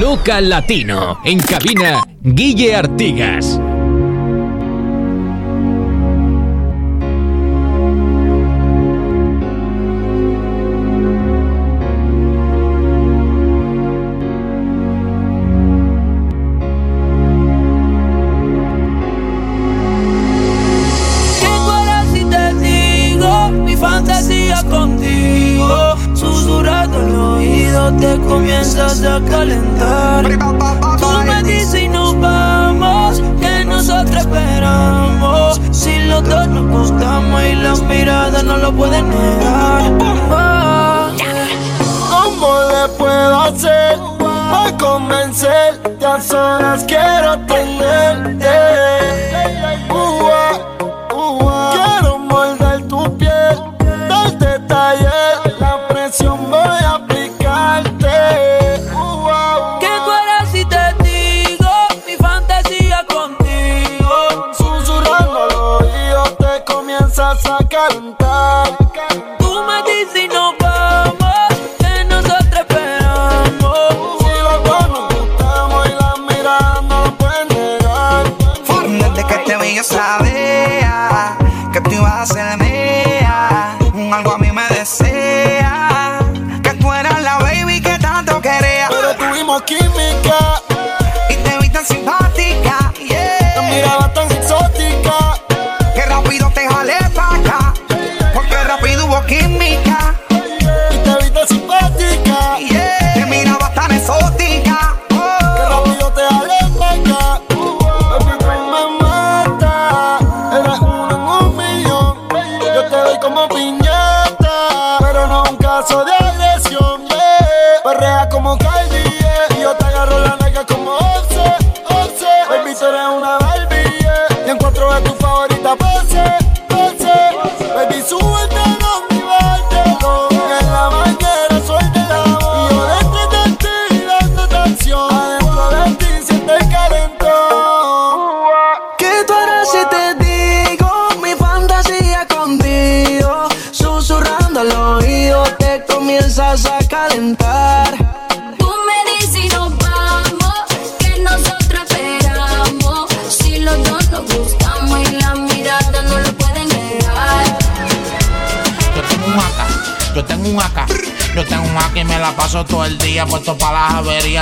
Local Latino. En cabina, Guille Artigas.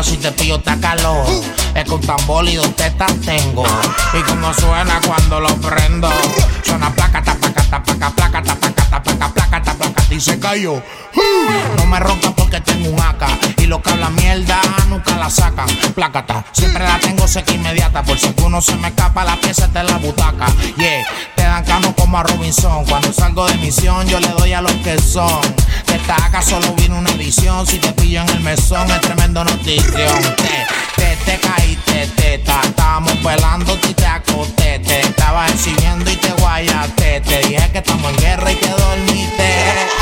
Si te pillo está calor. Es con tambor y dos tengo. Y como suena cuando lo prendo. Suena placa, tapaca, tapaca, placa, tapaca, tapaca, placa, tapaca, y se cayó. No me ronca porque tengo un AK. Y lo que habla mierda nunca la sacan. Plácata, siempre la tengo seca inmediata. Por si uno se me escapa, la pieza está en la butaca. Yeah, te dan cano como a Robinson. Cuando salgo de misión, yo le doy a los que son. AK solo vino una edición. Si te pillo en el mesón, es tremendo notición. Te, te, te caíste, teta. Estábamos velando y te acosté. Te estaba exhibiendo y te guayaste. Te dije que estamos en guerra y te dormiste.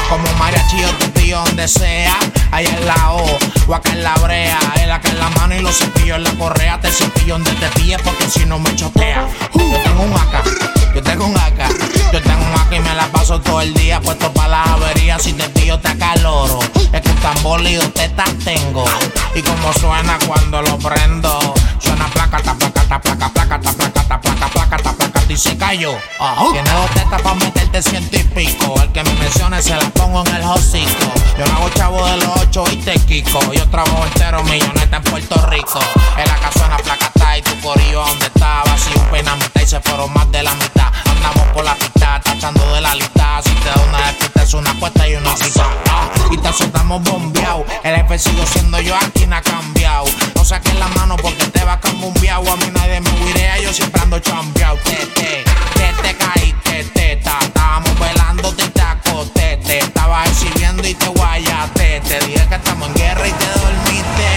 Como mariachi yo te donde sea. Ahí en la O, o acá en la brea. El acá en la mano y los cepillos en la correa. Te cepillo donde te pilles porque si no me chotea. Yo tengo un AK, yo tengo un AK. Yo tengo un AK y me la paso todo el día puesto para la avería. Si te pillo te acaloro. Es que un tambor y dos tetas tengo. Y como suena cuando lo prendo. Suena placa, ta placa, ta placa, placa, ta placa, ta placa, placa, ta placa, y se cayó. Tiene dos tetas para meterte ciento y pico. El que me mencione se la pongo en el hocico. Yo no hago chavo de los ocho y te quico. Yo trabajo entero milloneta en Puerto Rico. En la casa una placa está y tu corillo donde estaba. Si un pena y se fueron más de la mitad. Andamos por la pista, tachando de la lista. Si te da una despista es una apuesta y una cita. y te soltamos bombeado. El jefe sigo siendo yo, aquí no ha cambiado. No saques la mano porque te va a cambiar. A mí nadie me huirea, yo siempre ando chambeado. Te, te, te, te caíste, teta. Estábamos velando, te acosté. Te estaba exhibiendo y te guayate. Te dije que estamos en guerra y te dormiste.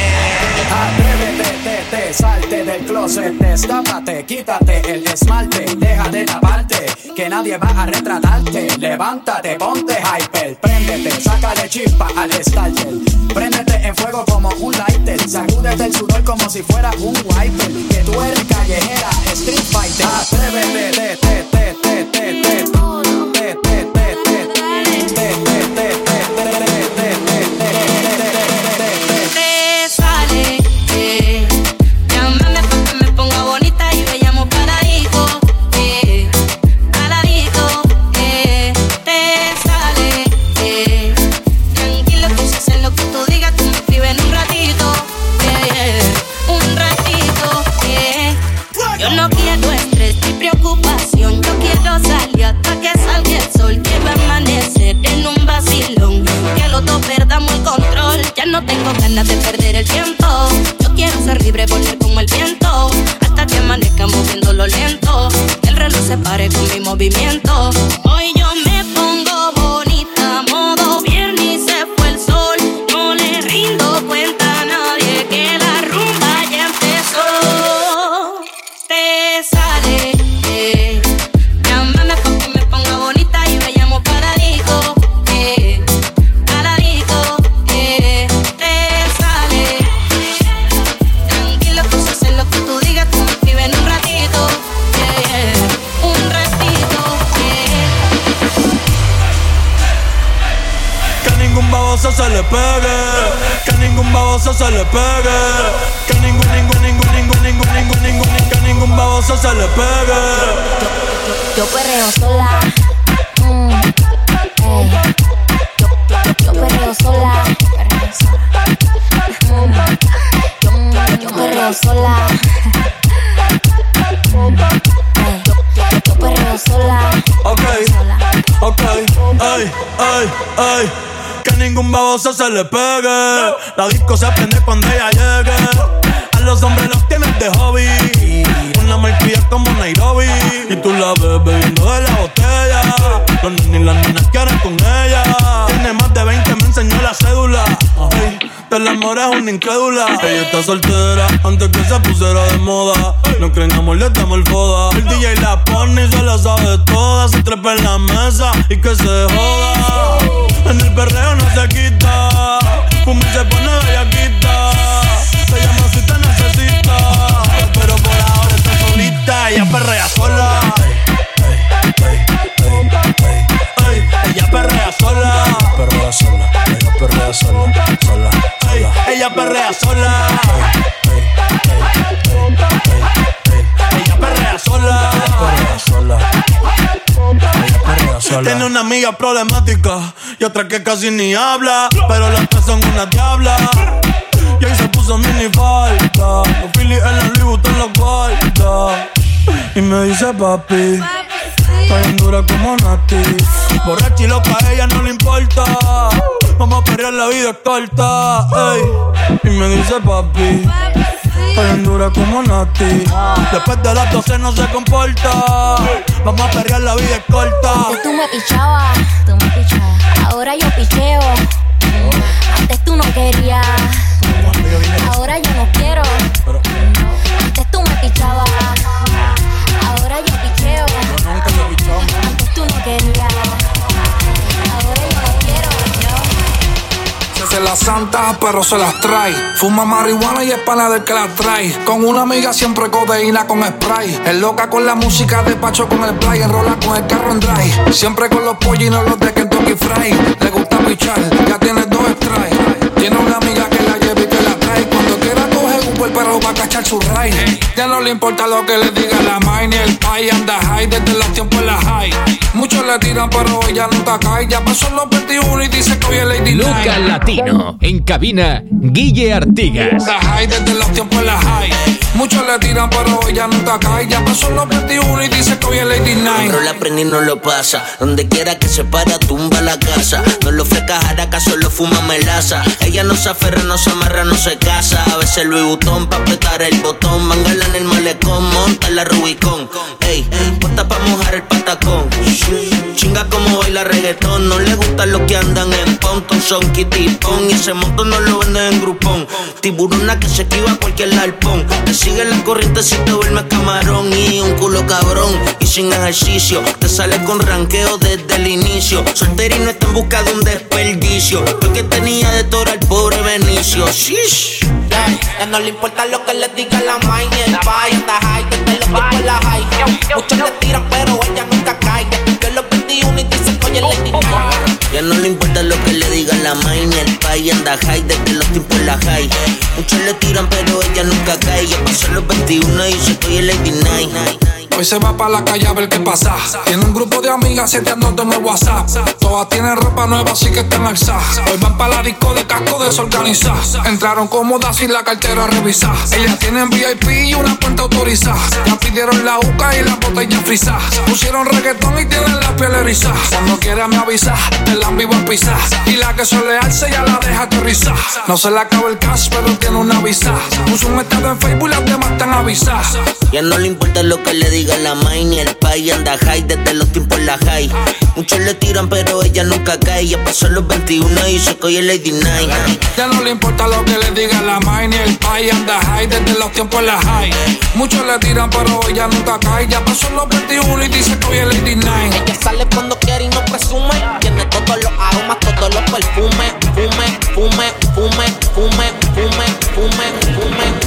Atrévete, te, te, salte del closet, destápate, quítate el esmalte, deja de taparte, que nadie va a retratarte. Levántate, ponte hyper, préndete, sácale chispa al starter. Préndete en fuego como un lighter, sacúdete el sudor como si fuera un wiper. Que tú eres callejera, street fighter. Atrévete, te, te, te, te, te. te. sol que va a amanecer en un vacilón. Que los dos perdamos el control. Ya no tengo ganas de perder el tiempo. Yo quiero ser libre, volar como el viento. Hasta que amanezca moviéndolo lento. Que el reloj se pare con mi movimiento está soltera antes que se pusiera de moda. No creen amor, le damos el foda. El DJ la pone y se la sabe toda. Se trepa en la mesa y que se joda. En el perreo no se quita. Y se pone bellaquita. Se llama si te necesita. Pero por ahora está solita. Ella perrea sola. Ella perrea sola. Perrea sola, ella perrea sola, sola. ella perrea sola. Sola. Tiene una amiga problemática y otra que casi ni habla. Pero las tres son una diabla. Y ahí se puso mini falta. Los Phillies en la Louis Vuitton los guarda. Y me dice papi. Está bien dura como Nati. Borracha y loca, a ella no le importa. Vamos a perrear, la vida es corta. ey. Y me dice papi. Bien dura como Nati. Después de las 12 no se comporta. Vamos a perrear, la vida es corta. Antes tú me pichabas, tú me pichabas. Ahora yo picheo. Antes tú no querías. Ahora yo no quiero. Antes tú me pichabas. Se las santa, pero se las trae. Fuma marihuana y es pana del que la trae. Con una amiga siempre codeína con spray. Es loca con la música de Pacho con el play. Enrola con el carro en drive. Siempre con los pollinos los de Kentucky Fry. Le gusta pichar, ya tiene dos strikes. Tiene una amiga que la lleva y que la trae. Cuando quiera coge Uber, pero va a cachar su ride. Ya no le importa lo que le diga la mine. El pay anda high desde los tiempos en la high. Muchos le tiran, pero ella nunca cae. Ya pasó los 21 y dice que hoy es Lady Luca. Latino. En cabina, Guille Artigas. La high desde los tiempos en la high. Muchos le tiran, pero ella nunca cae. Ya pasó los 21 y dice que hoy es Lady Night. Pero la prende y no lo pasa. Donde quiera que se para, tumba la casa. No lo ofrezca jaraca, solo fuma melaza. Ella no se aferra, no se amarra, no se casa. A veces Louis Vuitton pa' apretar el botón. Mangala en el malecón, monta la Rubicón. Ey, puesta pa' mojar el patacón. Chinga como baila reggaetón. No le gustan los que andan en ponton. Son kitty. Y ese montón no lo venden en grupón. Tiburona que se esquiva cualquier arpón. Te sigue la corriente si te duermes camarón. Y un culo cabrón. Y sin ejercicio. Te sale con ranqueo desde el inicio. Soltera y no está en busca de un desperdicio. Porque tenía de todo al pobre Benicio. Shish. Ya no le importa lo que le diga la main el pay anda high, desde los tiempos la high. Muchos le tiran, pero ella nunca cae. Que los 21 y dicen que oye Lady. Ya no le importa lo que le diga la main, el pay anda high desde los tiempos la high. Muchos le tiran, pero ella nunca cae. Ya pasó los 21 y dice que hoy es Lady Night. Hoy se va para la calle a ver qué pasa. Tiene un grupo de amigas seteándote en el WhatsApp. Todas tienen ropa nueva, así que están alzadas. Hoy van para la disco de casco desorganizada. Entraron cómodas sin la cartera revisada. Ellas tienen VIP y una cuenta autorizada. Ya pidieron la uca y la botella frisa. Pusieron reggaetón y tienen la piel erizada. Cuando quiera me avisa, te la vivo a pisar. Y la que suele alce ya la deja aterrizar. No se le acaba el cash, pero tiene una visa. Puso un estado en Facebook y las demás están avisadas. Ya no le importa lo que le diga la main y el pay anda high desde los tiempos la high. Muchos le tiran, pero ella nunca cae. Ya pasó los 21 y hoy es Lady Night. Ya no le importa lo que le diga la mine y el pay anda high desde los tiempos la high. Muchos le tiran, pero ella nunca cae. Ya pasó los 21 y dice que hoy es Lady Night. Ella sale cuando quiere y no presume. Tiene todos los aromas, todos los perfumes. Fume, fume, fume, fume, fume, fume, fume, fume.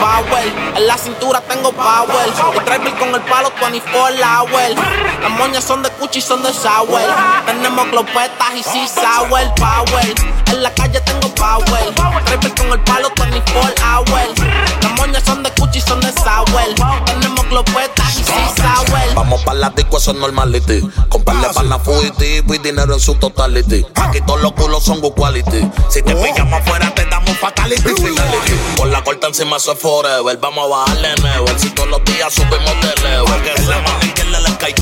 Power, en la cintura tengo power. El driver con el palo, tú 24 hours. Las moñas son de Gucci, son de Sour. Tenemos clopetas y si sour power. En la calle tengo power. Crepe con el palo 24 hours. Las moñas son de Gucci, son de Sour. Tenemos clopetas y si sour. Vamos para la disco, eso es normality. Comprarle para la fugitivo y dinero en su totality. Aquí todos los culos son good quality. Si te pillamos afuera, te damos fatality. Finality. Con la corta encima, eso es forever. Vamos a bajarle never. Si todos los días subimos de level. Que se mami que le cae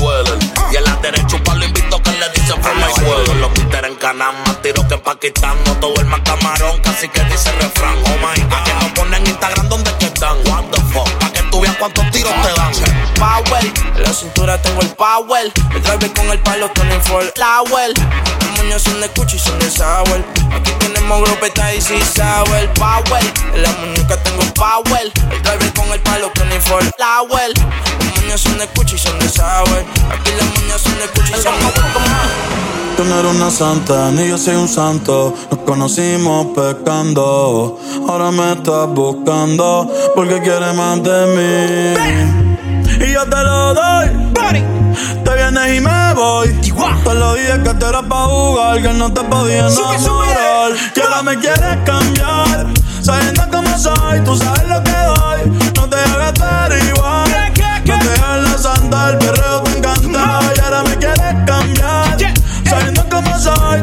Y en la derecha, un palo invito que le dicen from my juego. Los Peter en Canama, tiro que en Pakistán. No todo el más camarón, casi que dice refrán. Oh my god. Que nos ponen Instagram donde que están. What the fuck. Cuántos tiros te dan. Power. La cintura tengo el power. El driver con el palo, Tony Ford. Flower. Las moñas son de Gucci, son de Sour. Aquí tenemos grupeta y si Sour. Power. En la muñeca tengo power. El driver con el palo, Tony Ford. Flower. Las moñas son de Gucci, son de Sour. Aquí las moñas son de Gucci, son de Sour. Tú no eres una santa, ni yo soy un santo. Nos conocimos pecando. Ahora me estás buscando porque quieres más de mí. Y yo te lo doy. Te vienes y me voy. Te lo dije que te era pa' jugar, que no te podía enamorar. Que ahora me quieres cambiar. Sabiendo cómo soy, tú sabes lo que doy. No te hagas estar igual. No te hagas la santa, el perreo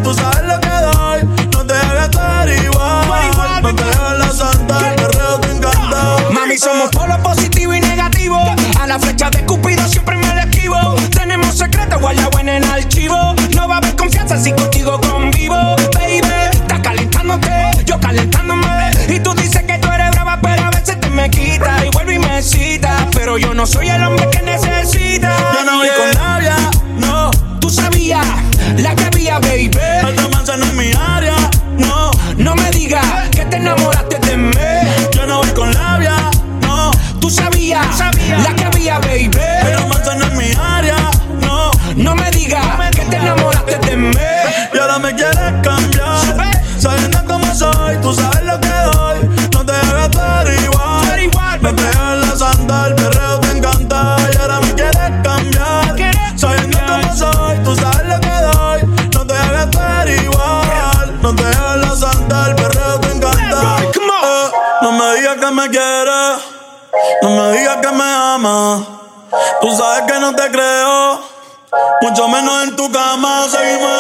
tú sabes lo que doy. No te hagas estar igual. No te hagas la santa, el perreo te encanta. Mami, somos polo positivo y negativo. A la flecha de Cupido siempre me la esquivo. Tenemos secretos guardado en el archivo. No va a haber confianza si contigo convivo. Baby, estás calentándote, yo calentándome. Y tú dices que tú eres brava, pero a veces te me quita. Y vuelve y me cita. Pero yo no soy el hombre que necesita. Te enamoraste de mí. Yo no voy con labia, no. Tú sabías la que había, baby. El romance no es mi área, no. No me digas que te enamoraste de mí. Y ahora me quieres creo. Mucho menos en tu cama. Seguimos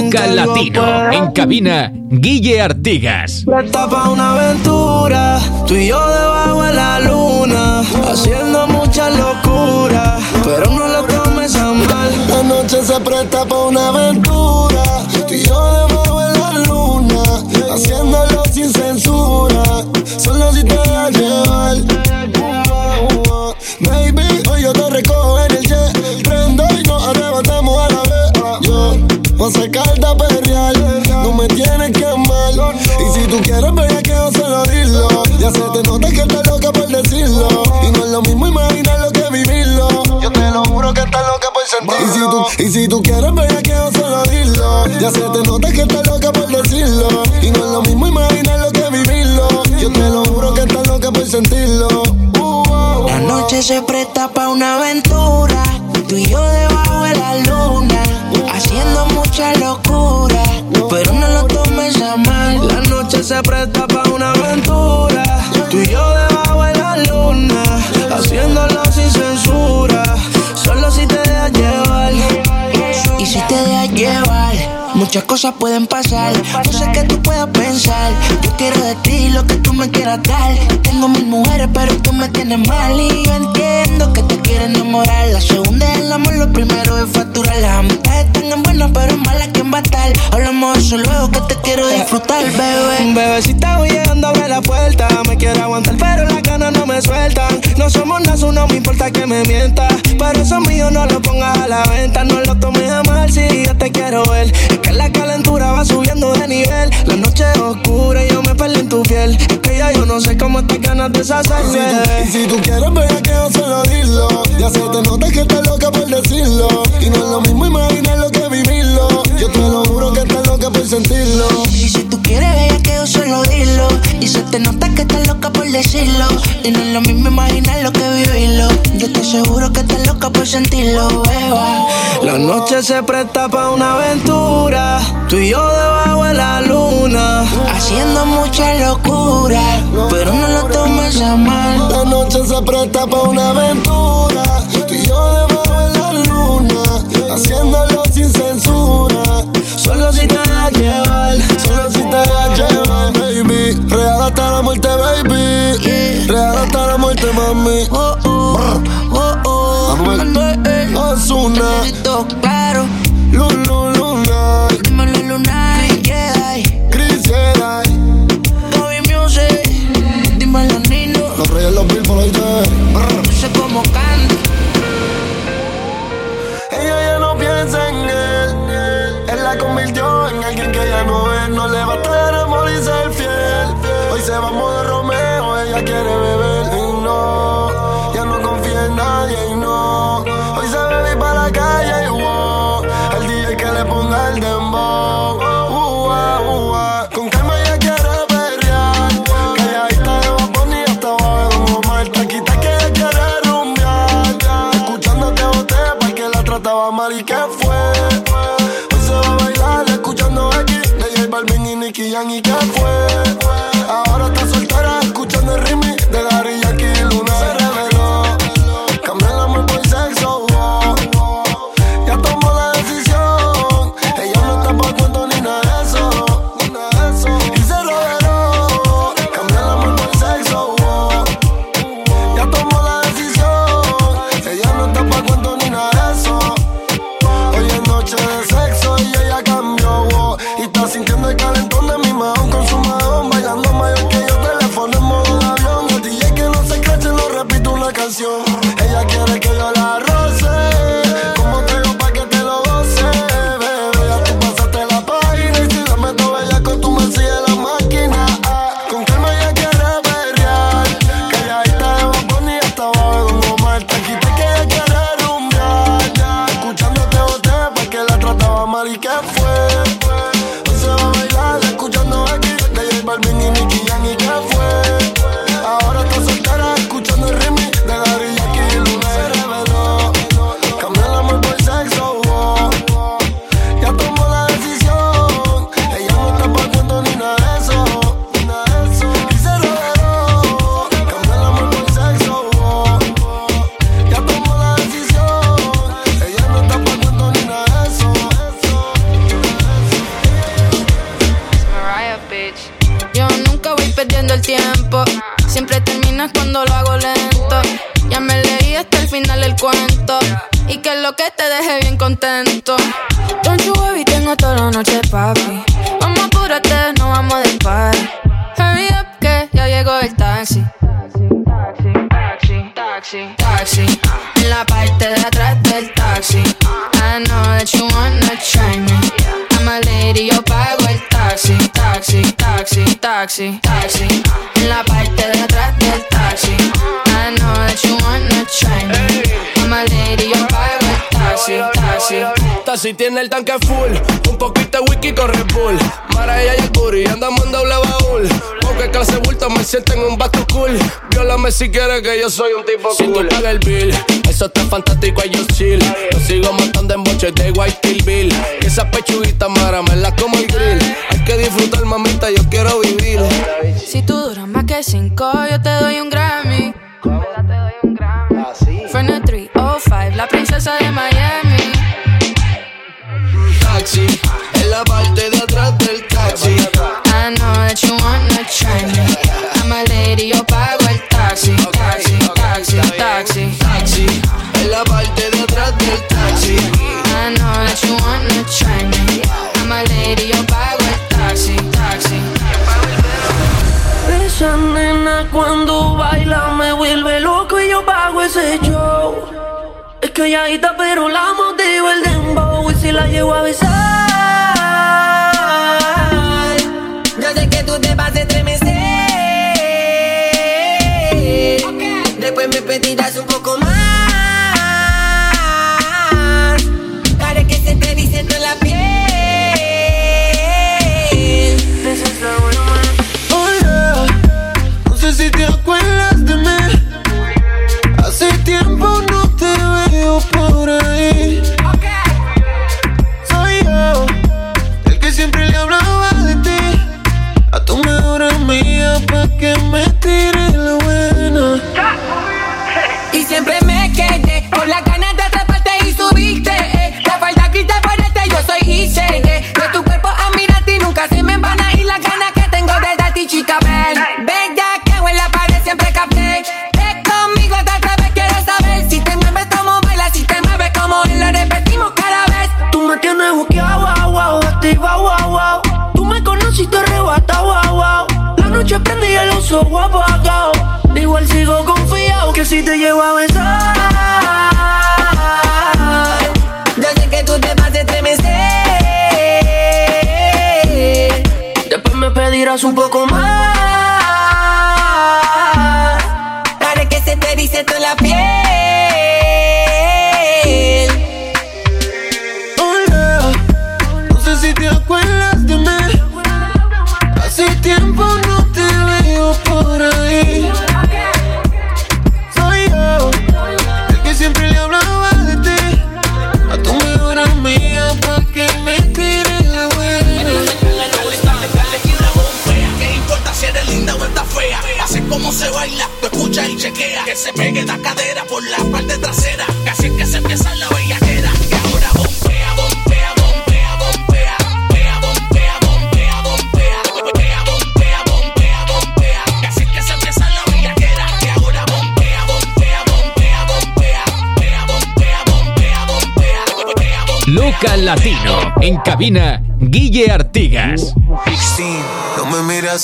Luca Latino. En cabina, Guille Artigas. Presta pa' una aventura, tú y yo debajo de la luna, haciendo tú quieres ver que yo solo dilo. Ya se te nota que estás loca por decirlo. Y no es lo mismo imaginar lo que vivirlo. Yo te lo juro que estás loca por sentirlo. Y si tú, y si tú quieres ver que yo solo dilo. Ya se te nota que estás loca por decirlo. Y no es lo mismo imaginar lo que vivirlo. Yo te lo juro que estás loca por sentirlo. Uh, uh, La noche se presta pa' una aventura, tú y yo debajo de la luna, haciendo mucha locura, se presta para una aventura. Tú y yo debajo de la luna, haciéndolo sin censura. Solo si te dejas llevar. Y si te dejas llevar, muchas cosas pueden pasar. No sé qué tú puedas pensar. Yo quiero de ti lo que tú me quieras dar. Tengo mil mujeres, pero tú me tienes mal. Y yo entiendo que te quiero enamorar. La segunda es el amor, lo primero es facturar. Las amistades están buenas, pero malas estar. Hablamos de eso luego que te quiero disfrutar, bebé. Bebecita, voy llegando a la puerta. Me quiero aguantar, pero las ganas no me sueltan. No somos nada, no me importa que me mientas. Pero eso mío no lo pongas a la venta. No lo tomes a mal si yo te quiero ver. Es que la calentura va subiendo de nivel. La noche es oscura y yo me perdí en tu piel. Es que ya yo no sé cómo te ganas de esa Y si, tú quieres, ver que yo solo dilo. Ya se te nota que estás loca por decirlo. Y no es lo mismo imaginarlo que vivirlo. Yo te lo juro que estás loca por sentirlo. Y si tú quieres, ver que yo solo dilo. Y se te nota que estás loca por decirlo. Y no es lo mismo imaginarlo que vivirlo. Yo te aseguro que estás loca por sentirlo, beba. La noche se presta para una aventura. Tú y yo debajo de la luna. Haciendo mucha locura. Pero no lo tomes a mal. La noche se presta para una aventura. Tú y yo debajo de la luna. Censura. Solo si te a llevar. Solo si te a llevar, baby. Real hasta la muerte, baby. Real hasta la muerte, mami. Oh, oh, oh, oh. Ozuna. claro. Lulu, wanna try. I'm a lady, yo pago el taxi. Taxi, taxi, taxi, taxi. En la parte de atrás del taxi. I know that you wanna try me. I'm a lady, yo pago taxi. Taxi. Taxi tiene el tanque full, un poquito de whisky con Red Bull. Mara ella y el booty, andamos en doble baúl. Porque clase bulto me siento en un bato cool. Viólame si quieres que yo soy un tipo Si cool. tú pagas el bill, eso está fantástico, ellos chill. Lo sigo matando en boches de White Hill Bill. Y esas pechuguitas, mara, me las como el grill. Hay que disfrutar, mamita, yo quiero vivir. Si tú duras más que cinco, yo te doy un Grammy. Fernet 305, la princesa de Miami. taxi. En la parte de atrás del taxi. I know that you wanna try me. I'm a lady, yo pago el taxi. Taxi, taxi, taxi. Taxi. En la parte de atrás del taxi. I know that you wanna try me. I'm a lady, yo pago el taxi. Taxi. Esa nena cuando baila me vuelve loco y yo pago ese show. Pero la motivo el dembow y si la llevo a besar. Yo sé que tú te vas a estremecer. Después me pedirás un poco más. Pa' que me tire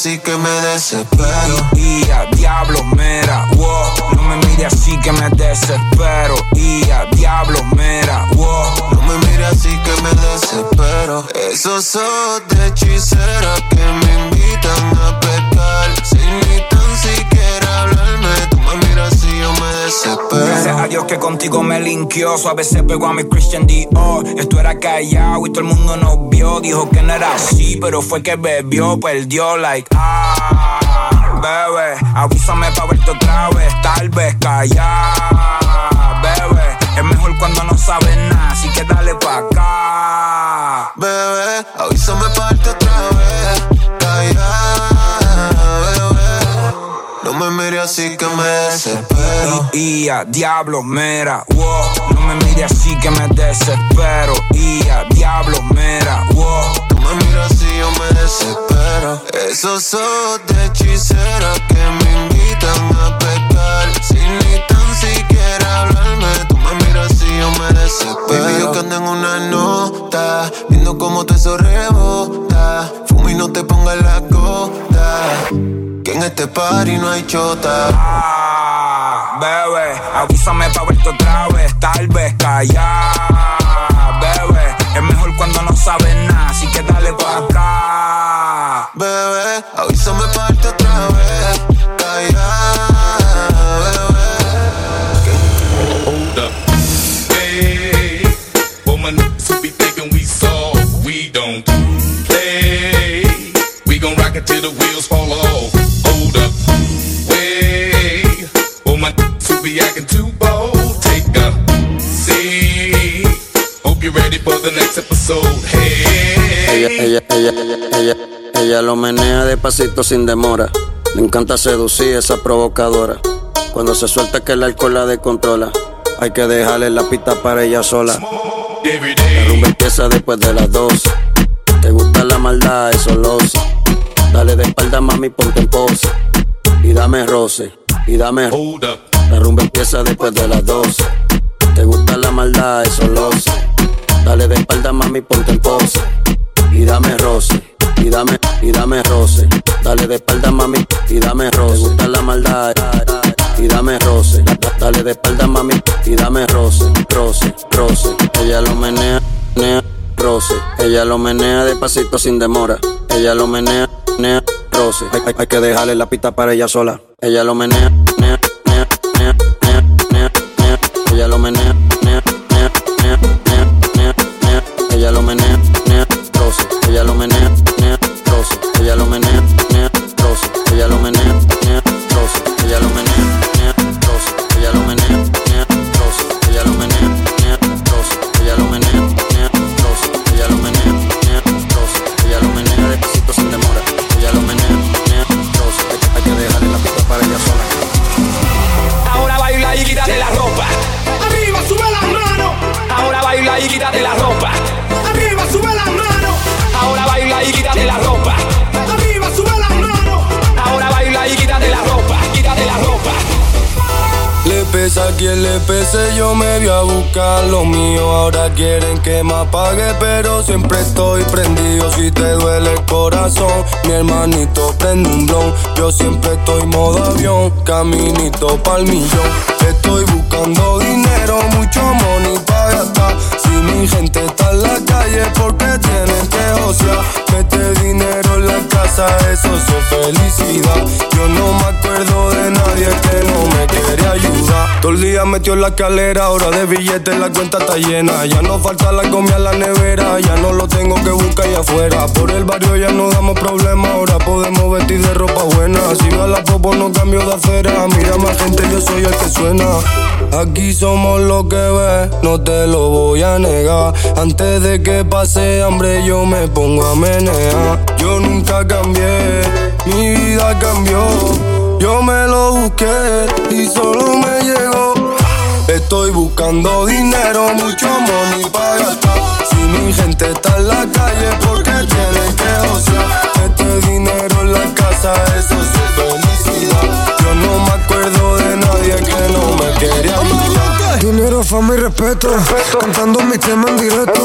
así que me desespero. Y a diablo, mera, wow. No me mires así que me desespero. Y diablo, mera, wow. No me mires así que me desespero. Ojos de linkeó. A veces pegó a mi Christian Dior. Esto era callado y todo el mundo nos vio. Dijo que no era así, pero fue que bebió, perdió, like, ah. Bebé, avísame pa' verte otra vez, tal vez callar. Bebé, es mejor cuando no sabes nada, así que dale pa' acá. Bebé, avísame parte así que me desespero. Y a diablo, mera, wow. No me mires así que me desespero. Y a diablo, mera, wow. Tú me miras así, yo me desespero. Esos ojos de hechicera que me invitan a pecar. Sin ni tan siquiera hablarme. Tú me miras así, yo me desespero. Baby, yo que ando en una nota. Viendo cómo te eso rebota. Fuma y no te pongas la gota. En este party no hay chota. Ah, bebé, avísame pa' verte otra vez, tal vez callar. Bebé, es mejor cuando no sabes nada, así que dale pa' acá. Bebé, for the next episode. Ella, Hey. ella, ella, ella, ella, ella lo menea despacito sin demora. Le encanta seducir esa provocadora. Cuando se suelta que el alcohol la descontrola. Hay que dejarle la pista para ella sola. La rumba empieza después de las 12. Te gusta la maldad, eso lo sé. Dale de espalda, mami, ponte en pose. Y dame roce, y dame. La rumba empieza después de las 12. Te gusta la maldad, eso lo sé. Dale de espalda, mami, ponte en pose. Y dame roce, y dame, y dame roce. Dale de espalda, mami, y dame roce. Te gusta la maldad, y dame roce. Dale de espalda, mami, y dame roce, roce, roce. Ella lo menea, menea, roce. Ella lo menea despacito sin demora. Ella lo menea, menea, roce. Hay, que dejarle la pista para ella sola. Ella lo menea, menea, menea, menea, menea, menea. Ella lo menea, quien le pese, yo me voy a buscar lo mío. Ahora quieren que me apague, pero siempre estoy prendido. Si te duele el corazón, mi hermanito prende un blon. Yo siempre estoy modo avión, caminito pa'l millón. Estoy buscando dinero, mucho money para gastar. Si mi gente está en la calle, porque tienen que josear. Mete dinero en la casa, eso es felicidad. Metió en la escalera, ahora de billetes la cuenta está llena. Ya no falta la comida en la nevera, ya no lo tengo que buscar allá afuera. Por el barrio ya no damos problemas, ahora podemos vestir de ropa buena. Si va la popo no cambio de acera, mira más gente, yo soy el que suena. Aquí somos lo que ves, no te lo voy a negar. Antes de que pase hambre yo me pongo a menear. Yo nunca cambié, mi vida cambió. Yo me lo busqué y solo me llegó. Estoy buscando dinero, mucho money para gastar. Si mi gente está en la calle, porque tienen que josear. Este dinero en la casa, eso es acuerdo de nadie que no me quería ayudar. Dinero, fama y respeto. Cantando mis temas en directo.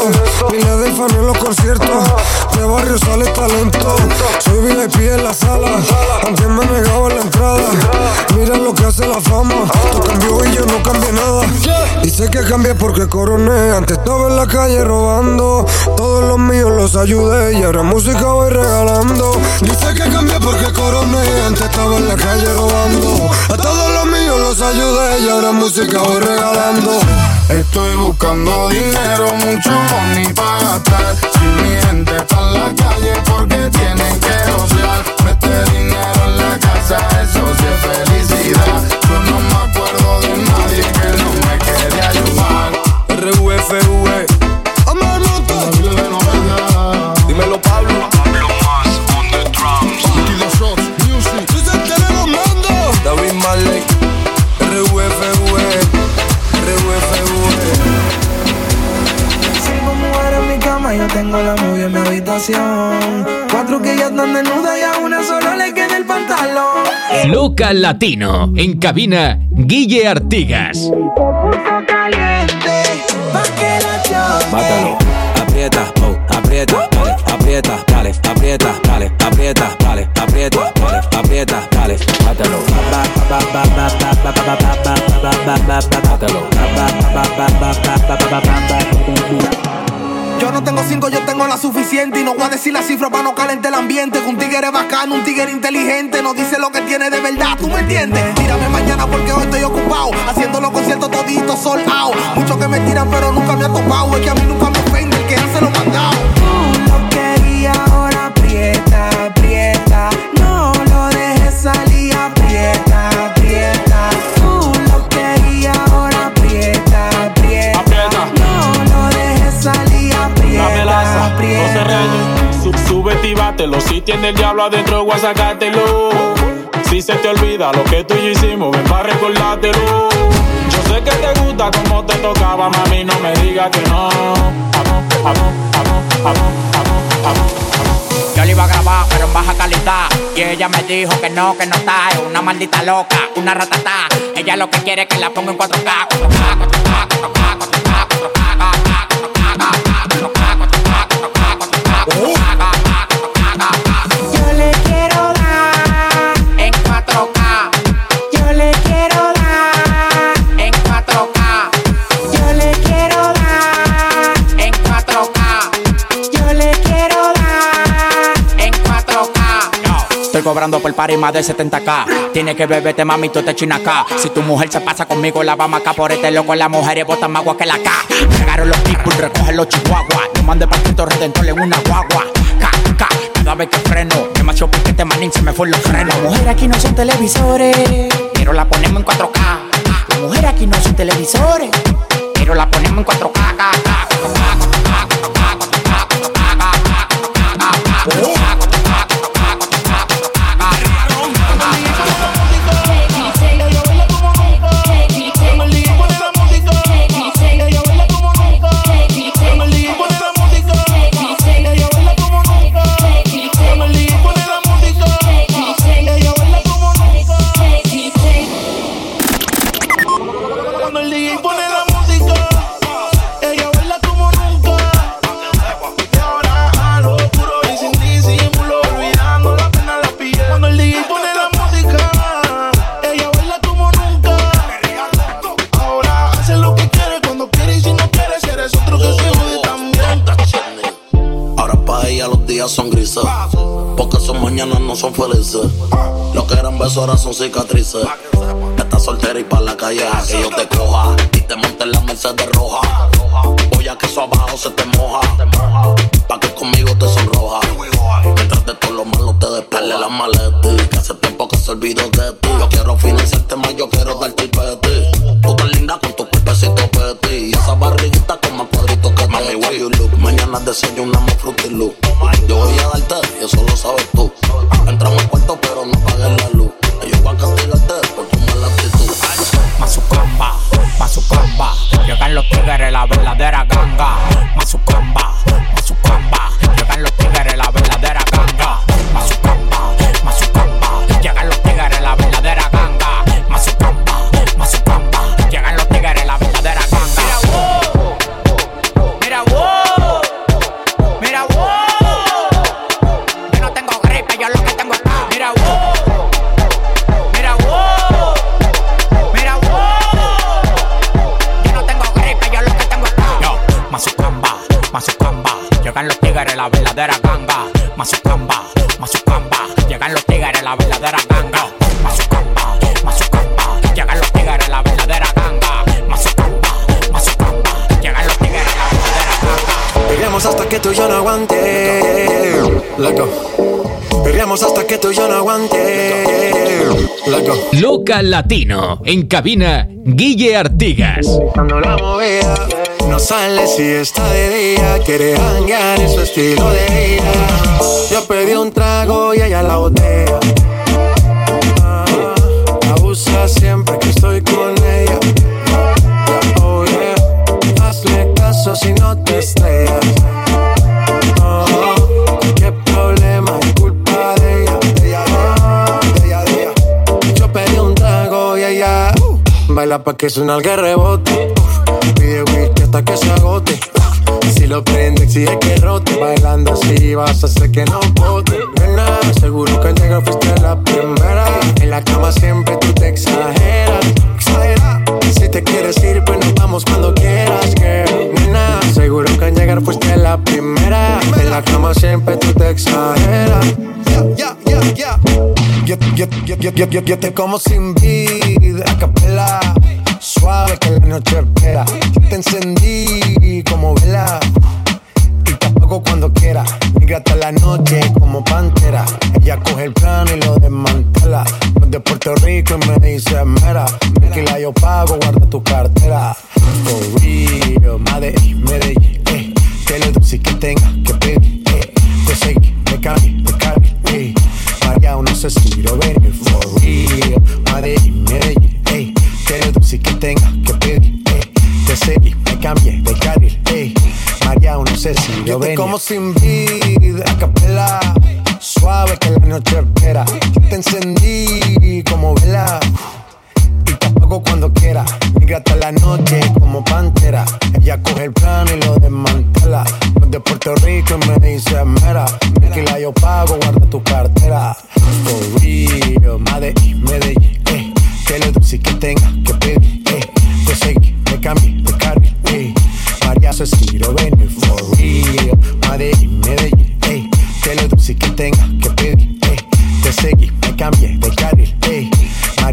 Miles de fans en los conciertos. De barrio sale talento. Soy VIP en la sala. Antes me negaba la entrada. Mira lo que hace la fama. Tú cambió y yo no cambié nada. Dice que cambié porque coroné. Antes estaba en la calle robando. Todos los míos los ayudé. Y ahora música voy regalando. Dice que cambié porque coroné. Antes estaba en la calle robando. Todos los míos los ayudé. Y ahora música voy regalando. Estoy buscando dinero, mucho money para gastar. Si mi gente está en la calle, porque tienen que josear. Mete dinero en la casa, eso sí es felicidad. Yo no me acuerdo de nadie que no me quería ayudar. RUFV. Cuatro que ya están desnudas y a una solo le queda el pantalón. Loca Latino. En cabina, Guille Artigas. Mátalo, aprieta, oh, aprieta, dale, aprieta, dale, aprieta, dale, aprieta, dale, aprieta, dale, aprieta, dale, mátalo. Yo no tengo cinco, yo tengo la suficiente. Y no voy a decir la cifra para no calentar el ambiente. Que un tigre bacano, un tigre inteligente. No dice lo que tiene de verdad, ¿tú me entiendes? Tírame mañana porque hoy estoy ocupado. Haciendo los conciertos toditos sold out. Muchos que me tiran, pero nunca me ha topado. Es que a mí nunca me ofende el que hace lo mandado. Si tiene el diablo adentro, voy a sacártelo. Si se te olvida lo que tú y yo hicimos, ven para recordártelo. Yo sé que te gusta como te tocaba, mami, no me digas que no. Yo le iba a grabar, pero en baja calidad. Y ella me dijo que no, que no está. Es una maldita loca, una ratatá. Ella lo que quiere es que la ponga en 4K, 4K, 4K, 4K, 4K, 4K. 4K. Estoy cobrando por party más de 70k. Tiene que beberte, mami, tú te china acá. Si tu mujer se pasa conmigo, la vamos acá por este loco. Las mujeres botan más agua que la K. Llegaron los people, recogen los chihuahuas. No mande para Cristo Redentor en una guagua. K, K, cada vez que freno. Demasiado piquete, manín, se me fue los frenos. Las mujeres aquí no son televisores, pero la ponemos en 4K. Las mujeres aquí no son televisores, pero la ponemos en 4K. K, K, 4K, Besos ahora son cicatrices. Estás soltera y pa' la calle a que yo te coja. Y te monte en la Mercedes roja. Voy a que eso abajo se te moja. Pa' que conmigo te sonroja. Mientras de todo lo malo te despele la maleta. Que hace tiempo que se olvidó Local Latino. En cabina, Guille Artigas. Cuando la no sale si está de día. Quiere hanguear en su estilo de vida. Yo pedí un trago y ella la botella. Baila pa' que suena el rebote. Pide whisky hasta que se agote. Si lo prende, exige que rote. Bailando así vas a hacer que no bote. Nena, seguro que al llegar fuiste la primera. En la cama siempre tú te exageras. Exagera. Si te quieres ir, pues nos vamos cuando quieras, girl. Nena, seguro que al llegar fuiste la primera. En la cama siempre tú te exageras. Yeah, yeah, yeah, yeah. Yo, yo, yo, yo, yo, yo, yo te como sin vida, capela. Suave que la noche espera. Yo te encendí como vela. Y te apago cuando quiera. Migra hasta la noche como pantera. Ella coge el plano y lo desmantela. De Puerto Rico y me dice mera. Tranquila, yo pago, guarda tu cartera. For real, Medellín, Medellín, eh. Que lo dulce que tenga que pedir, eh. Te seguí, me cambie, me cambie, eh. María, no sé si lo venir, for real. Medellín, Medellín. Que lo dulce que tenga que pedir, eh. Te seguí, me cambié de carril, eh. María, no sé si lo venir. como sin vida, a capela. Suave suave que la noche espera. Yo te encendí como vela apago cuando quiera. Migra hasta la noche como pantera. Ella coge el plano y lo desmantela. Los de Puerto Rico y me dice mera. la yo pago, guarda tu cartera. For real, Medellín, Medellín, eh. Que lo dulce que tenga que pedir, eh. Te seguí, me cambié de carril, eh. María Cecilio, ven for real. Medellín, Medellín, eh. Que lo dulce que tenga que pedir, eh. Te seguí, me cambié de carril, eh.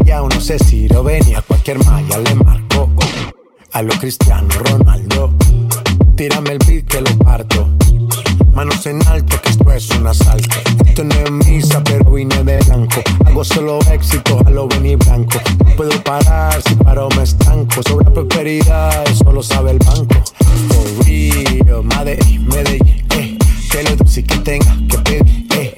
María, no sé si lo venía, cualquier malla le marco. A lo Cristiano Ronaldo, tírame el beat que lo parto. Manos en alto, que esto es un asalto. Esto no es misa, pero vine de blanco. Hago solo éxito, a lo venir blanco. No puedo parar, si paro me estanco. Sobre prosperidad, eso lo sabe el banco. For real, Medellín, Medellín, eh. Que lo dulce que tenga que pedir, eh.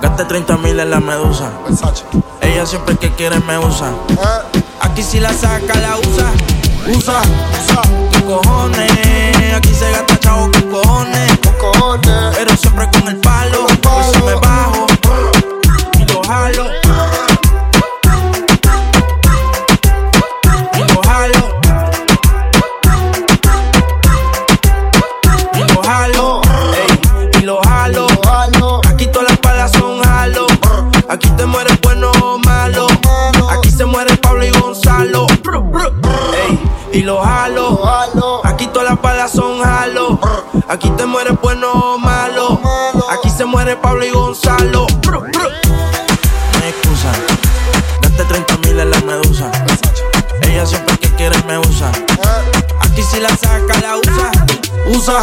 Gaste 30 mil en la medusa. Ella siempre que quiere me usa. Aquí si la saca, la usa. Usa, usa. ¿Qué cojones? Aquí se gasta chavo con cojones. Pero siempre con el palo. Y si me bajo y lo jalo. Jalo. Aquí todas las balas son jalo. Aquí te mueres bueno o malo. Aquí se muere Pablo y Gonzalo. Hay excusa. Gaste 30 mil en la medusa. Ella siempre que quiere me usa. Aquí si la saca, la usa. Usa,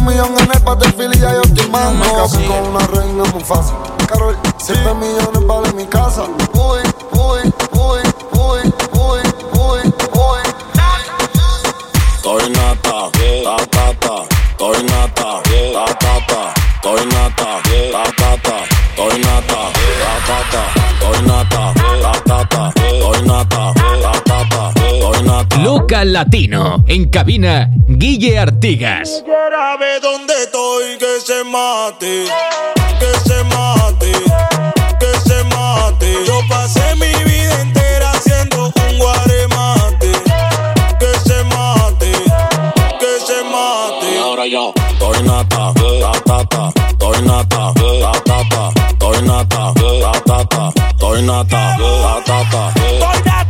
un millón en el pate fili y ya yo estoy mango. Me casé con una reina muy fácil. Carol, 7 millones vale mi casa. Uy, uy, uy, uy, uy, uy, uy. Estoy nata, ta ta ta, estoy nata, ta ta ta, estoy nata, ta ta ta, estoy nata, ta ta ta, estoy nata, ta ta ta, estoy nata, ta ta ta, estoy nata. Loca Latino. En cabina, Guille Artigas. Ver dónde estoy, que se mate, que se mate, que se mate. Yo pasé mi vida entera haciendo un guaremate, que se mate, que se mate. Ahora yo, estoy nata. ta ta estoy nata, ta ta estoy nata, ta ta estoy nata, ta ta ta. Estoy nata,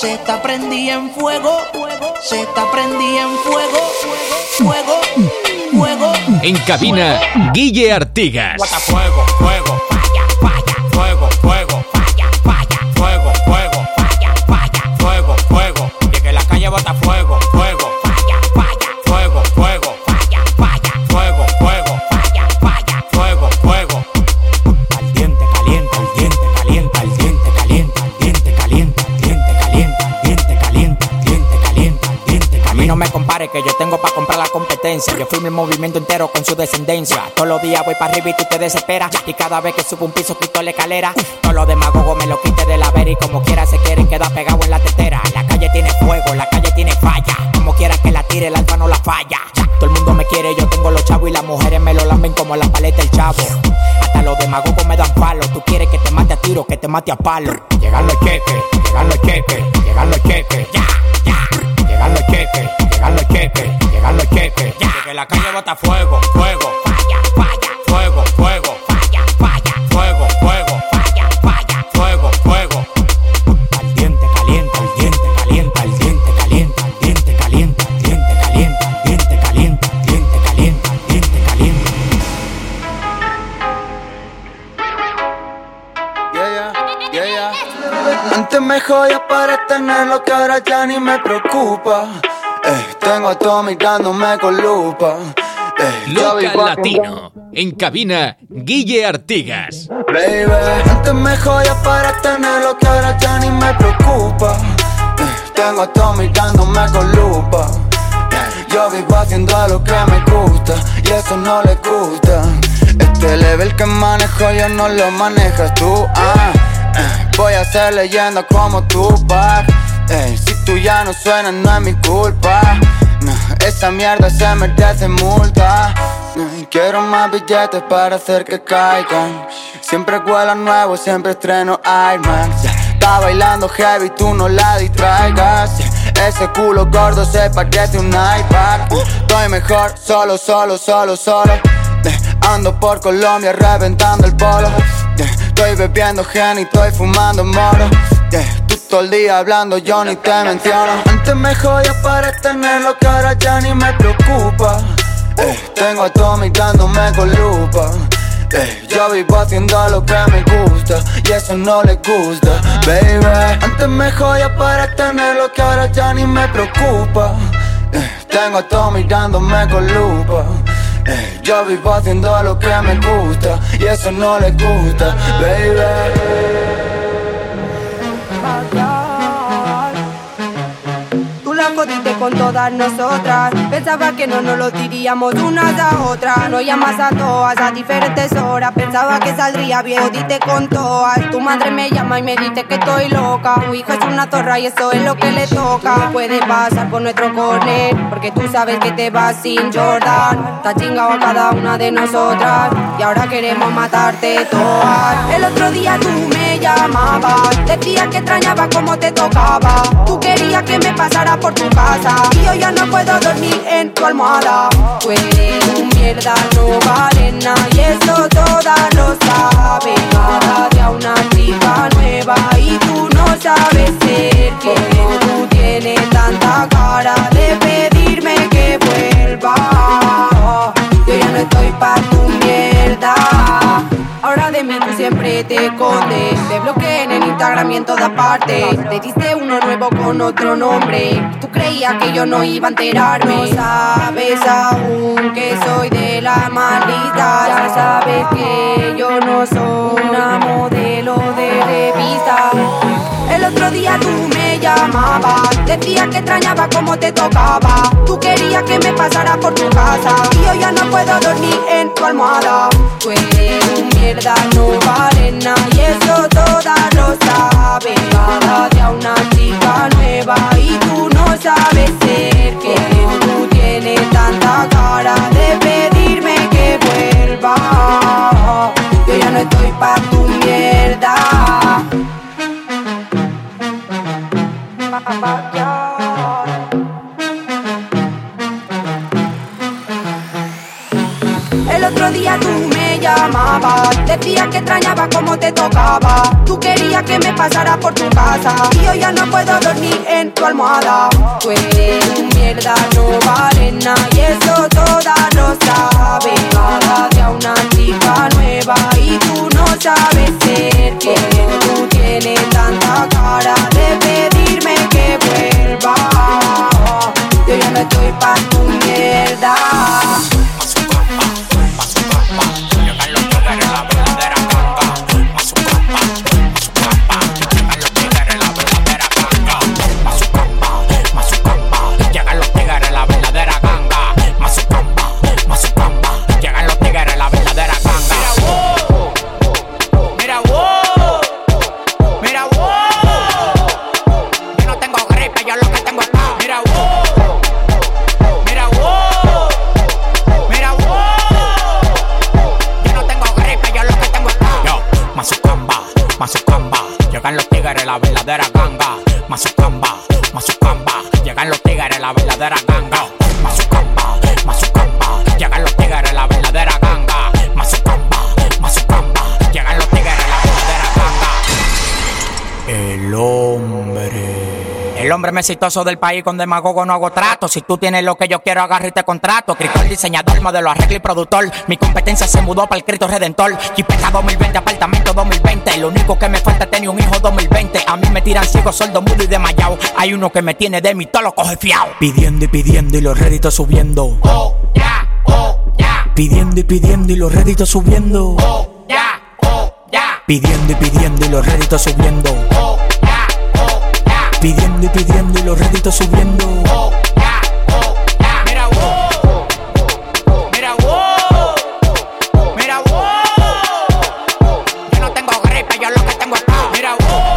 Se está prendida en fuego. Se está prendida en fuego. Fuego, fuego. En cabina, Guille Artigas. fuego, fuego, Yo firmo el movimiento entero con su descendencia. Todos los días voy para arriba y tú te desesperas. Y cada vez que subo un piso quito la escalera. Todos los demagogos me lo quite de la vera y como quiera se quieren quedar pegados en la tetera. La calle tiene fuego, la calle tiene falla. Como quiera que la tire, el alfa no la falla. Todo el mundo me quiere, yo tengo los chavos y las mujeres me lo lamben como la paleta del chavo. Hasta los demagogos me dan palo. Tú quieres que te mate a tiro, que te mate a palo. Llegan los cheques, llegan los cheques, llegan los cheques, ya, ya. Llegan los cheques, llegan los cheques, llegan los cheques, ya. Que la calle bota fuego, fuego, falla, falla, fuego, fuego, falla, falla, fuego, fuego, falla, falla, fuego, fuego. Al diente caliente, al diente caliente, al diente caliente, al diente caliente, al diente caliente, al diente caliente, al diente caliente, al diente caliente. Yeah, yeah, yeah, yeah. Antes me jodía para tenerlo que ahora ya ni me preocupa. Tengo a todo mirándome con lupa. Ey, yo Local Latino. En cabina, Guille Artigas. Baby, antes me jodía para tenerlo que ahora ya ni me preocupa. Tengo a todo mirándome con lupa. Yo vivo haciendo lo que me gusta y eso no le gusta. Este level que manejo yo no lo manejas tú. Ah, voy a ser leyenda como tú, Si tú ya no suenas no es mi culpa. No, esa mierda se merece multa. Quiero más billetes para hacer que caigan. Siempre huelo nuevo, siempre estreno Max. Yeah, Está bailando heavy, tú no la distraigas. Ese culo gordo se parece un iPad. Estoy mejor, solo, solo, solo, solo. Eh, Ando por Colombia reventando el polo. Yeah, Estoy bebiendo gen y estoy fumando moro. Yeah, Tú todo el día hablando, yo ni te menciono. Antes me jodía para tenerlo, que ahora ya ni me preocupa. Eh, tengo a todo mirándome con lupa. Eh, yo vivo haciendo lo que me gusta y eso no le gusta, baby. Antes me jodía para tenerlo, que ahora ya ni me preocupa. Eh, tengo a todo mirándome con lupa. Yo vivo haciendo lo que me gusta y eso no le gusta, baby. La jodiste con todas nosotras. Pensaba que no nos lo diríamos unas a otras. No llamas a todas a diferentes horas. Pensaba que saldría bien. Jodiste con todas. Tu madre me llama y me dice que estoy loca. Tu hijo es una zorra y eso es lo que le toca. No puede pasar por nuestro corner. Porque tú sabes que te vas sin Jordan. Está chingado a cada una de nosotras. Y ahora queremos matarte todas. El otro día tú me llamabas. Decías que extrañaba como te tocaba. Tú querías que me pasara por tu casa. Y yo ya no puedo dormir en tu almohada. Tú eres un mierda, no vale nada. Y eso todas lo saben. Cada día una chica nueva. Y tú no sabes ser que tú tienes tanta cara de pedirme que vuelva. Yo ya no estoy pa' tu mierda. Ahora de mí tú siempre te escondes. Te bloqueé en el Instagram y en toda parte. Te diste uno nuevo con otro nombre. Tú creías que yo no iba a enterarme. No sabes aún que soy de la maldita. Ya sabes que yo no soy una modelo de revista. El otro día tú me llamabas, decías que extrañaba como te tocaba. Tú querías que me pasara por tu casa y yo ya no puedo dormir en tu almohada. Tú eres un mierda, no vale nada y eso todas lo saben. Cada día una chica nueva y tú no sabes ser que tú tienes tanta cara de pedirme que me pasara por tu casa y yo ya no puedo dormir en tu almohada. Tú eres un mierda, no vale nada y eso todas lo saben. Cada día una chica nueva y tú no sabes ser que tú tienes tanta cara de pedirme que vuelva. Yo ya no estoy pa' tu mierda. Más exitoso del país con demagogo no hago trato. Si tú tienes lo que yo quiero, agarra y te contrato. Escritor, diseñador, modelo, arreglo y productor. Mi competencia se mudó para el Cristo Redentor. Chipeta 2020, apartamento 2020. Lo único que me falta es tener un hijo 2020. A mí me tiran ciego, sordo, mudo y desmayado. Hay uno que me tiene de mí, todo lo coge fiao. Pidiendo y pidiendo y los réditos subiendo. Oh, ya, oh, ya. Pidiendo y pidiendo y los réditos subiendo. Oh, ya, oh, ya. Pidiendo y pidiendo y los réditos subiendo. Pidiendo y pidiendo y los réditos subiendo. Oh, oh. Mira, wow. Mira, wow. Mira, wow. Yo no tengo gripe, yo lo que tengo es paz. Mira, wow.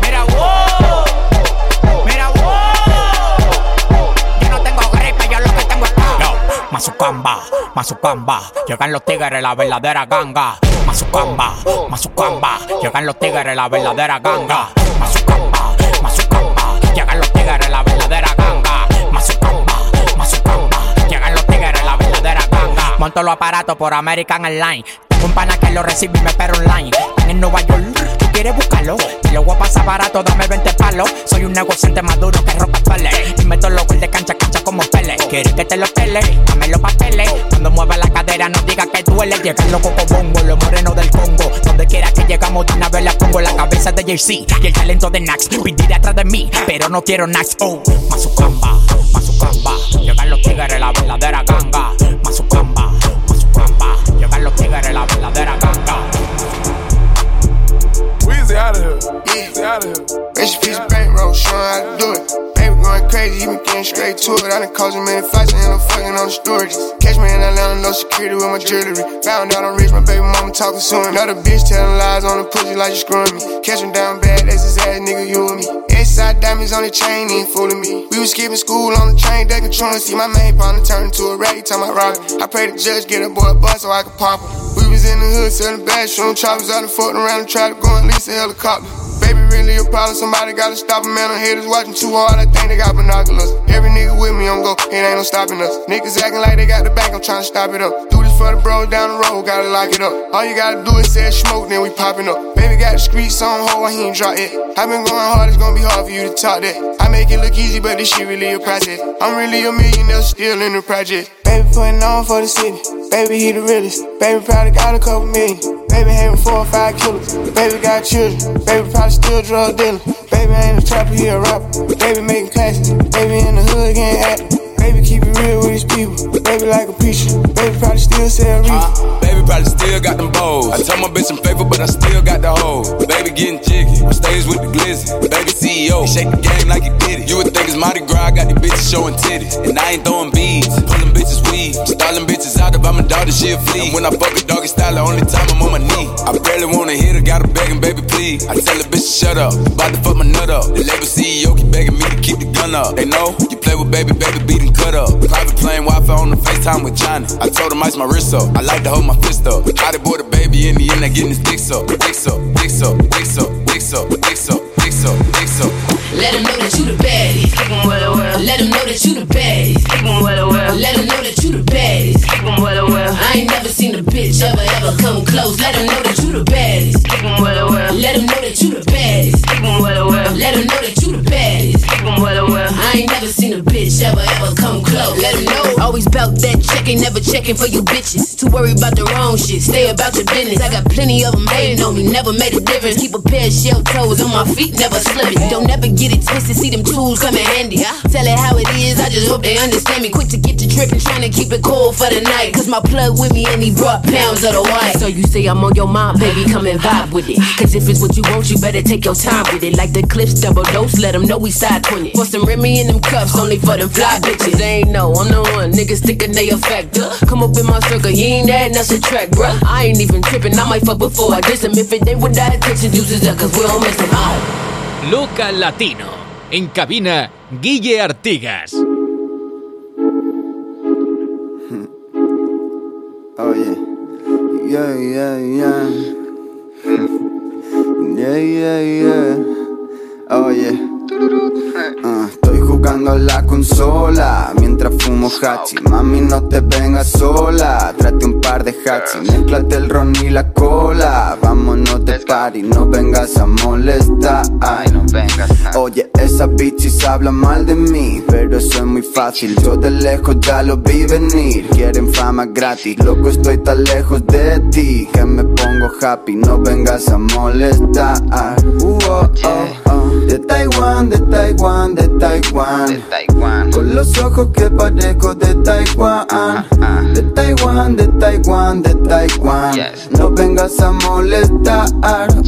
Mira, wow. Mira, wow. Yo no tengo gripe, yo lo que tengo es paz. Yo, Mazucamba, Mazucamba, llegan los tigres, la verdadera ganga. Mazucamba, Mazucamba, llegan los tigres, la verdadera ganga. La verdadera ganga. Mazucamba, Mazucamba, llegan los tigres, la verdadera ganga. Monto los aparatos por American Airlines. Tengo un pana que lo recibe y me espera online. En Nueva York, buscarlo. Te lo voy a pasar barato, dame 20 palos. Soy un negociante maduro que ropa pele. Y meto los de cancha cancha como pele. ¿Quieres que te lo pele? Dame los papeles. Cuando mueva la cadera, no diga que duele. Llegan los cocobongos, los morenos del Congo. Donde quiera que llegamos, de una vez la pongo la cabeza de JC. Y el talento de Nax. Pedir atrás de mí, pero no quiero Nax. Oh, Mazucamba, Mazucamba. Llegan los tigres, la verdadera ganga. Mazucamba, Mazucamba. Llegan los tigres, la verdadera ganga. Weezy out of here. Weezy out of here. Rich piece of bankroll, showing how to do it. Baby going crazy, he been getting straight to it. I done caused him many fights, and I'm fucking on the stories. Catch me in Atlanta, no security with my jewelry. Found out I'm rich, my baby mama talking soon. Another bitch telling lies on the pussy like you screwing me. Catch him down bad, that's his ass, nigga, you and me. Inside diamonds on the chain, he ain't fooling me. We was skipping school on the train, they controlling. See my main partner turn into a rag, time I rock it. I pray the judge get a boy a bus so I can pop him. Was in the hood selling bathroom choppers out and fucking around and try to go and lease a helicopter. Baby, really a problem. Somebody gotta stop him, man. I'm haters watching too hard. I think they got binoculars. Every nigga with me on go, it ain't no stopping us. Niggas acting like they got the back, I'm trying to stop it up. Do this for the bros down the road, gotta lock it up. All you gotta do is say smoke, then we popping up. Baby got the streets on hold, he ain't drop it. i been going hard, it's gonna be hard for you to talk that. I make it look easy, but this shit really a process. I'm really a millionaire, still in the project. Baby putting on for the city. Baby, he the realest. Baby probably got a couple million. Baby hanging four or five killers. Baby got children. Baby probably still drug dealing. Baby ain't a trapper, he a rapper. Baby making classes. Baby in the hood getting active. Baby keep it real with his people. Baby like a preacher. Baby probably still sell reef. Uh, baby probably still got them bows. I tell my bitch I'm faithful, but I still got the hoes. Baby getting jiggy. On stage with the glizzy. Baby CEO. He shake the game like he did it. You would think it's Mardi Gras. I got these bitches showing titties. And I ain't throwing beads. Pulling bitches weed. Styling bitches out if a daughter, she a flea. And when I fuck a doggy style, the only time I'm on my knee. I barely wanna hit her, gotta begging, baby, please. I tell the bitch to shut up. About to fuck my nut up. The label CEO keep begging me to keep the gun up. They know you play with baby, baby, beating cut up. Private plane, Wi-Fi on the FaceTime with Johnny. I told him ice my wrist up. I like to hold my fist up. How they boy the baby in the end, I getting his dicks up, dicks up, dicks up, dicks up, dicks up, dicks up, dicks up, dicks up. Let him know that you the baddest. Keep well, well. Let him know that you the baddest. Keep well, well. Let him know that you the baddest. Well, well. I ain't never seen a bitch ever, ever come close. Let him know that you the baddest. Well, well. Let him know that you the baddest. Well, well. Let him know that you the baddest. Well, well. I ain't never seen a bitch ever, ever come close. Let him know. Always bout that check, ain't never checking for you bitches. Too worried about the wrong shit. Stay about your business. I got plenty of them hating on me, never made a difference. Keep a pair of shell toes on my feet, never slipping. Don't ever get it twisted, see them tools come in handy. Tell it how it is, I just hope they understand me. Quick to get to tripping, trying to keep it cool for the night. Cause my plug with me and he brought pounds of the white. So you say I'm on your mind, baby, come and vibe with it. Cause if it's what you want, you better take your time with it. Like the clips double dose, let them know we side 20. For some Remy in them cups, only for them fly bitches. They ain't know, I'm the one, niggas thinking they a factor. Come up in my circle, you ain't that, that's a track, bruh. I ain't even tripping, I might fuck before I diss him. If it ain't with that attention, juices up, cause we don't miss them. Loca Latino. En cabina, Guille Artigas. Oh yeah. Yeah, yeah, yeah. Yeah, yeah, yeah. Oh yeah. Ah, a la consola mientras fumo hachi. Mami, no te vengas sola. Trate un par de hachi. Mezclate el ron y la cola. Vámonos de party, no vengas a molestar. Oye, esa bitches habla mal de mí, pero eso es muy fácil. Yo de lejos ya lo vi venir. Quieren fama gratis, loco, estoy tan lejos de ti que me pongo happy. No vengas a molestar. Uh, oh, oh, oh. De Taiwán, de Taiwán, de Taiwán. Con los ojos que parezco de Taiwán. De Taiwán, de Taiwán, de Taiwán. No vengas a molestar.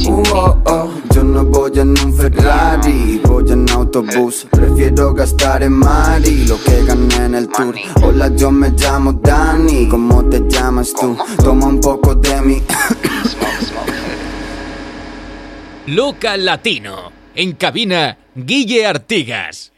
Uh, oh, oh. Yo no voy en un Ferrari, voy en autobús. Prefiero gastar en Mari lo que gané en el tour. Hola, yo me llamo Dani. ¿Cómo te llamas tú? Toma un poco de mi. Loca Latino. En cabina, Guille Artigas.